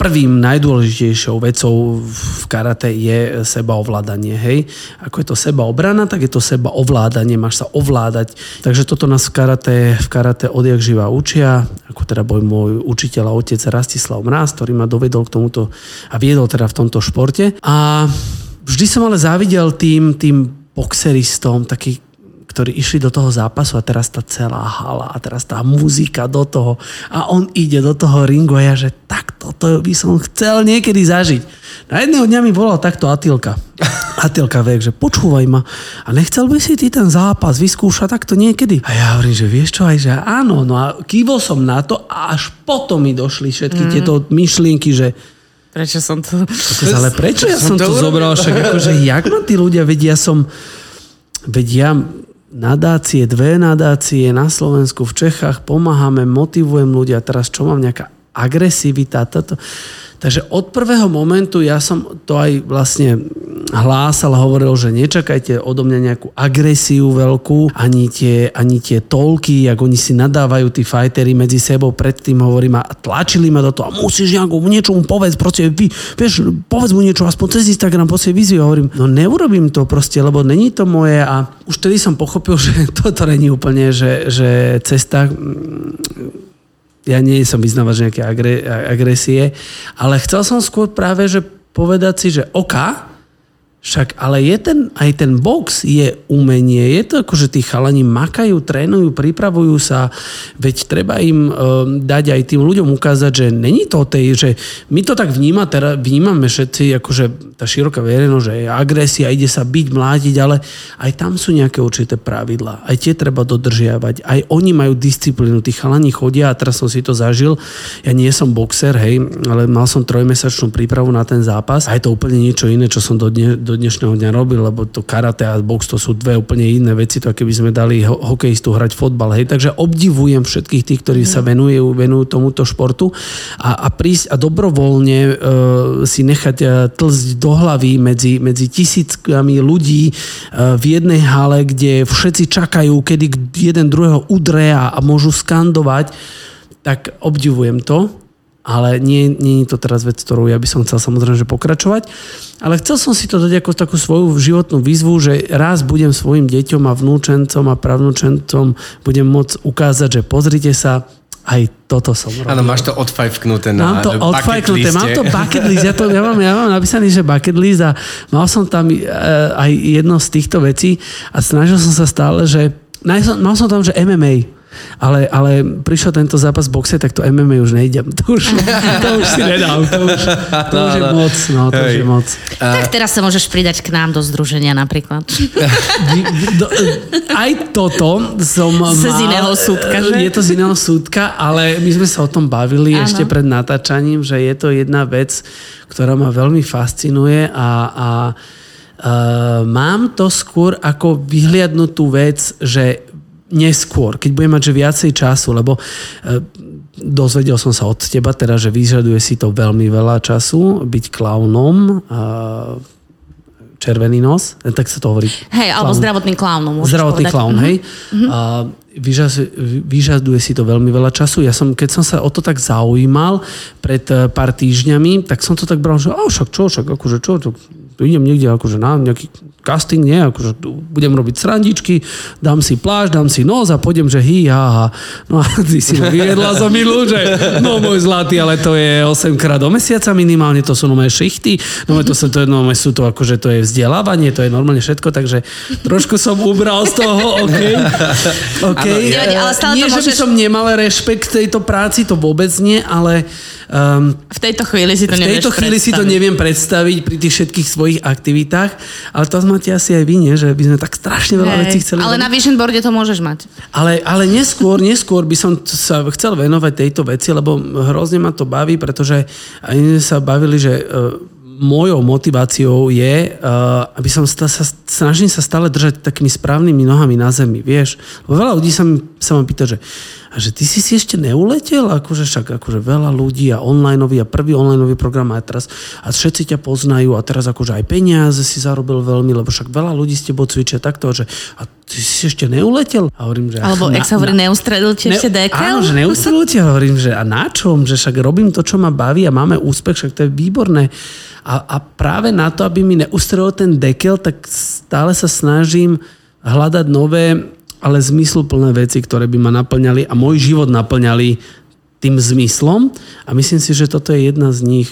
prvým najdôležitejšou vecou v karate je sebaovládanie, hej. Ako je to sebaobrana, tak je to sebaovládanie, máš sa ovládať. Takže toto nás v karate, v karate odjak živa učia, ako teda boj môj učiteľ a otec Rastislav Mráz, ktorý ma dovedol k tomuto a viedol teda v tomto športe. A vždy som ale závidel tým, tým boxeristom, taký, ktorí išli do toho zápasu a teraz tá celá hala a teraz tá muzika do toho a on ide do toho ringu a ja, že tak toto by som chcel niekedy zažiť. Na jedného dňa mi volal takto Atilka. Atilka vek, že počúvaj ma a nechcel by si ty ten zápas vyskúšať takto niekedy? A ja hovorím, že vieš čo, aj že áno. No a kývol som na to a až potom mi došli všetky mm. tieto myšlienky, že Prečo som to... Kokos, ale prečo ja som Som to to zobral? Však akože, jak ma tí ľudia vedia, som... Veď ja nadácie, dve nadácie na Slovensku, v Čechách, pomáhame, motivujem ľudia. Teraz čo mám, nejaká agresivita, toto. Takže od prvého momentu ja som to aj vlastne hlásal, hovoril, že nečakajte odo mňa nejakú agresiu veľkú, ani tie, ani tie tolky, jak oni si nadávajú tí fajteri medzi sebou, predtým hovorím a tlačili ma do toho a musíš Janko, niečo mu povedz, proste, vy, vieš, povedz mu niečo aspoň cez Instagram, proste vyzvi, hovorím, no neurobím to proste, lebo není to moje a už tedy som pochopil, že toto není úplne, že, že cesta mm, ja nie som vyznávač nejaké agre, agresie, ale chcel som skôr práve, že povedať si, že OK, však ale je ten, aj ten box je umenie, je to ako, že tí chalani makajú, trénujú, pripravujú sa, veď treba im e, dať aj tým ľuďom ukázať, že není to o tej, že my to tak vníma, teraz vnímame všetci, akože tá široká verejnosť, že je agresia, ide sa byť, mládiť, ale aj tam sú nejaké určité pravidlá, aj tie treba dodržiavať, aj oni majú disciplínu, tí chalani chodia a teraz som si to zažil, ja nie som boxer, hej, ale mal som trojmesačnú prípravu na ten zápas. A je to úplne niečo iné, čo som do, dne, do dnešného dňa robil, lebo to karate a box to sú dve úplne iné veci, to keby sme dali ho- hokejistu hrať fotbal, hej, takže obdivujem všetkých tých, ktorí sa venujú, venujú tomuto športu. A, a prísť a dobrovoľne e, si nechať e, tlzť do hlavy medzi, medzi tisíckami ľudí e, v jednej hale, kde všetci čakajú, kedy jeden druhého udre a, a môžu skandovať, tak obdivujem to ale nie, nie je to teraz vec, ktorou ja by som chcel samozrejme že pokračovať. Ale chcel som si to dať ako takú svoju životnú výzvu, že raz budem svojim deťom a vnúčencom a pravnúčencom budem môcť ukázať, že pozrite sa, aj toto som robil. Áno, máš to odfajfknuté na Mám to odfajknuté, liste. mám to bucket list, ja, to, ja, mám, ja mám napísaný, že bucket list a mal som tam e, aj jedno z týchto vecí a snažil som sa stále, že mal som tam, že MMA, ale, ale prišiel tento zápas v boxe, tak to MMA už nejdem. To už, to už si nedám. To už, to už je moc. No, to už je moc. Tak teraz sa môžeš pridať k nám do združenia napríklad. Aj toto som Z mal, iného súdka, že? Je to z iného súdka, ale my sme sa o tom bavili Áno. ešte pred natáčaním, že je to jedna vec, ktorá ma veľmi fascinuje a, a uh, mám to skôr ako vyhliadnutú vec, že neskôr, keď budem mať že viacej času, lebo uh, dozvedel som sa od teba teda, že vyžaduje si to veľmi veľa času, byť klaunom, červený nos, tak sa to hovorí. Hej, alebo Klaun. klaunom. Zdravotný povedať. klaun, hej. A vyžas, vyžaduje si to veľmi veľa času. Ja som, keď som sa o to tak zaujímal pred eh, pár týždňami, tak som to tak bral, že však čo, však akože čo, čo idem niekde akože na nejaký casting, nie, akože budem robiť srandičky, dám si pláž, dám si nos a pôjdem, že hi, ha, ha. No a ty si vyjedla za milú, že no môj zlatý, ale to je 8 krát do mesiaca minimálne, to sú nové šichty, no to, sú, to, no, sú to akože to je vzdelávanie, to je normálne všetko, takže trošku som ubral z toho, OK. OK. Áno, ja- Eh, ale stále nie, že by som nemal rešpekt tejto práci, to vôbec nie, ale um, V tejto chvíli si to v tejto chvíli si to predstaviť. neviem predstaviť pri tých všetkých svojich aktivitách, ale to máte asi aj vy, nie? že by sme tak strašne veľa Hej, vecí chceli ale na vision boarde to môžeš mať. Ale, ale neskôr, neskôr by som sa chcel venovať tejto veci, lebo hrozne ma to baví, pretože aj sa bavili, že e, mojou motiváciou je, uh, aby som sta, sa, snažím sa stále držať takými správnymi nohami na zemi, vieš. Lebo veľa ľudí sa, mi, sa ma pýta, že, a že ty si si ešte neuletel? Akože však akože veľa ľudí a online a prvý online program aj teraz a všetci ťa poznajú a teraz akože aj peniaze si zarobil veľmi, lebo však veľa ľudí s tebou cvičia takto, že a ty si ešte neuletel? A hovorím, že... Alebo, ak sa hovorí, neustredil ti ešte ne, dekel? Áno, že neustredil ti, hovorím, že a na čom? Že však robím to, čo ma baví a máme úspech, však to je výborné. A, a práve na to, aby mi neustrelil ten dekel, tak stále sa snažím hľadať nové, ale zmysluplné veci, ktoré by ma naplňali a môj život naplňali tým zmyslom. A myslím si, že toto je jedna z nich.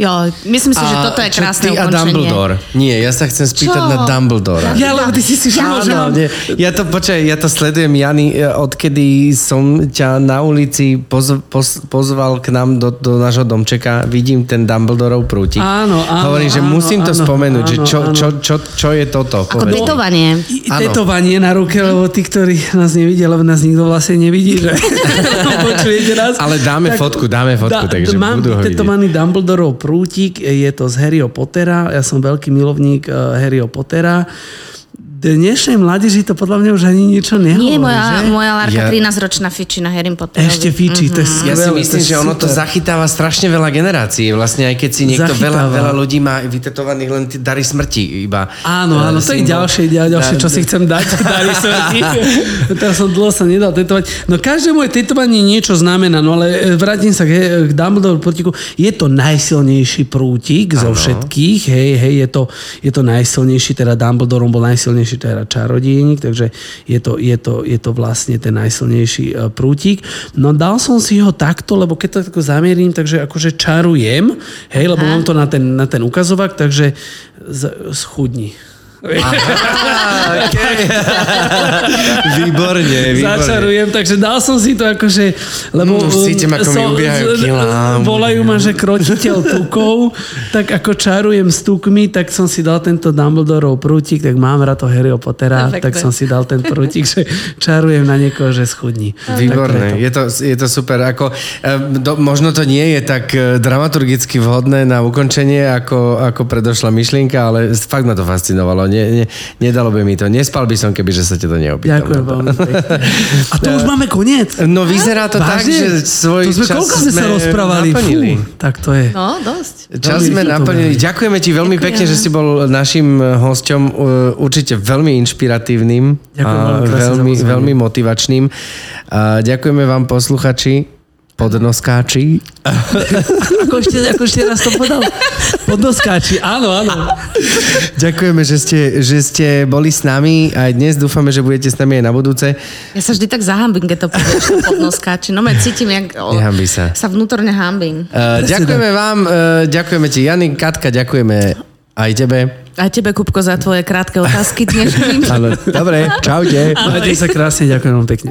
Jo, myslím si, že toto je čo krásne ty a. Dumbledore? Nie, ja sa chcem spýtať Čo? na Dumbledora. Ja, lebo ty si si všimol, že mám... nie. Ja to, počkaj, ja to sledujem, Jany, e, odkedy som ťa na ulici poz, poz, pozval k nám do, do nášho domčeka, vidím ten Dumbledorov prútik. Áno, áno, Hovorím, že áno, musím to áno, spomenúť, že áno, čo, áno. čo, čo, čo je toto? Ako Povedz. tetovanie. Áno. Tetovanie na ruke, lebo tí, ktorí nás nevidia, lebo nás nikto vlastne nevidí, že počujete nás. Ale dáme fotku, dáme fotku, takže mám budú ho vidieť. tetovaný Dumbledorov prútik, je to z Harryho Pottera, ja som veľký milovník uh, Harryho Pottera. Dnešnej mládeži to podľa mňa už ani niečo nehovorí, Nie, moja, že? moja Larka Ja- 13-ročná fičí na Harry Potterovi. Ešte fičí, to je Ja si skvelé, myslím, že ono to zachytáva strašne veľa generácií. Vlastne aj keď si niekto veľa, Zachytáva. veľa ľudí má vytetovaných len dary smrti iba. Áno, áno, to je ďalšie, ďal, ďalšie, čo si chcem dať. Dali smrti. Teraz som dlho sa nedal tetovať. No každé moje tetovanie niečo znamená, no ale e, vrátim sa k, k Dumbledore prútiku. Je to najsilnejší prútik zo všetkých, hej, hej, je to, je to najsilnejší, teda Dumbledore bol najsilnejší teda čarodejník, takže je to, je, to, je to vlastne ten najsilnejší e, prútik. No dal som si ho takto, lebo keď to tako zamierím, takže akože čarujem, hej, lebo Aha. mám to na ten, na ten ukazovák, takže schudni. Okay. výborne, výborne. Začarujem, takže dal som si to akože, lebo... Mm, cítim, ako mi ubiehajú z- kilá. Volajú ma, že krotiteľ tukov, tak ako čarujem s tukmi, tak som si dal tento Dumbledorov prútik, tak mám rád to Harryho Pottera, Perfektné. tak som si dal ten prútik, že čarujem na niekoho, že schudní. Výborné, je to, je to super. Ako, do, možno to nie je tak e, dramaturgicky vhodné na ukončenie, ako, ako predošla myšlienka, ale fakt ma to fascinovalo. Nie, nie, nedalo by mi to. Nespal by som, keby že sa te to neopýtal. Ďakujem veľmi. A to už máme koniec. No vyzerá to tak, Vážne? že svoj to sme, čas koľko sme sa rozprávali? naplnili. Fú, tak to je. No, dosť. Čas Veľmi sme naplnili. Ďakujeme ti veľmi Ďakujem. pekne, že si bol našim hosťom. Určite veľmi inšpiratívnym Ďakujem a veľmi veľmi motivačným. A ďakujeme vám posluchači, podnoskáči. Ako ešte, ako ešte raz to povedal? Podnoskáči, áno, áno. Ďakujeme, že ste, že ste boli s nami aj dnes. Dúfame, že budete s nami aj na budúce. Ja sa vždy tak zahambím, keď to povieš, podnoskáči. No, me cítim, jak o, Nehambi sa. sa vnútorne hambím. Uh, ďakujeme vám, uh, ďakujeme ti Jany, Katka, ďakujeme aj tebe. A tebe, Kupko, za tvoje krátke otázky dnešným. Áno, dobre, čaute. Majte sa krásne, ďakujem vám pekne.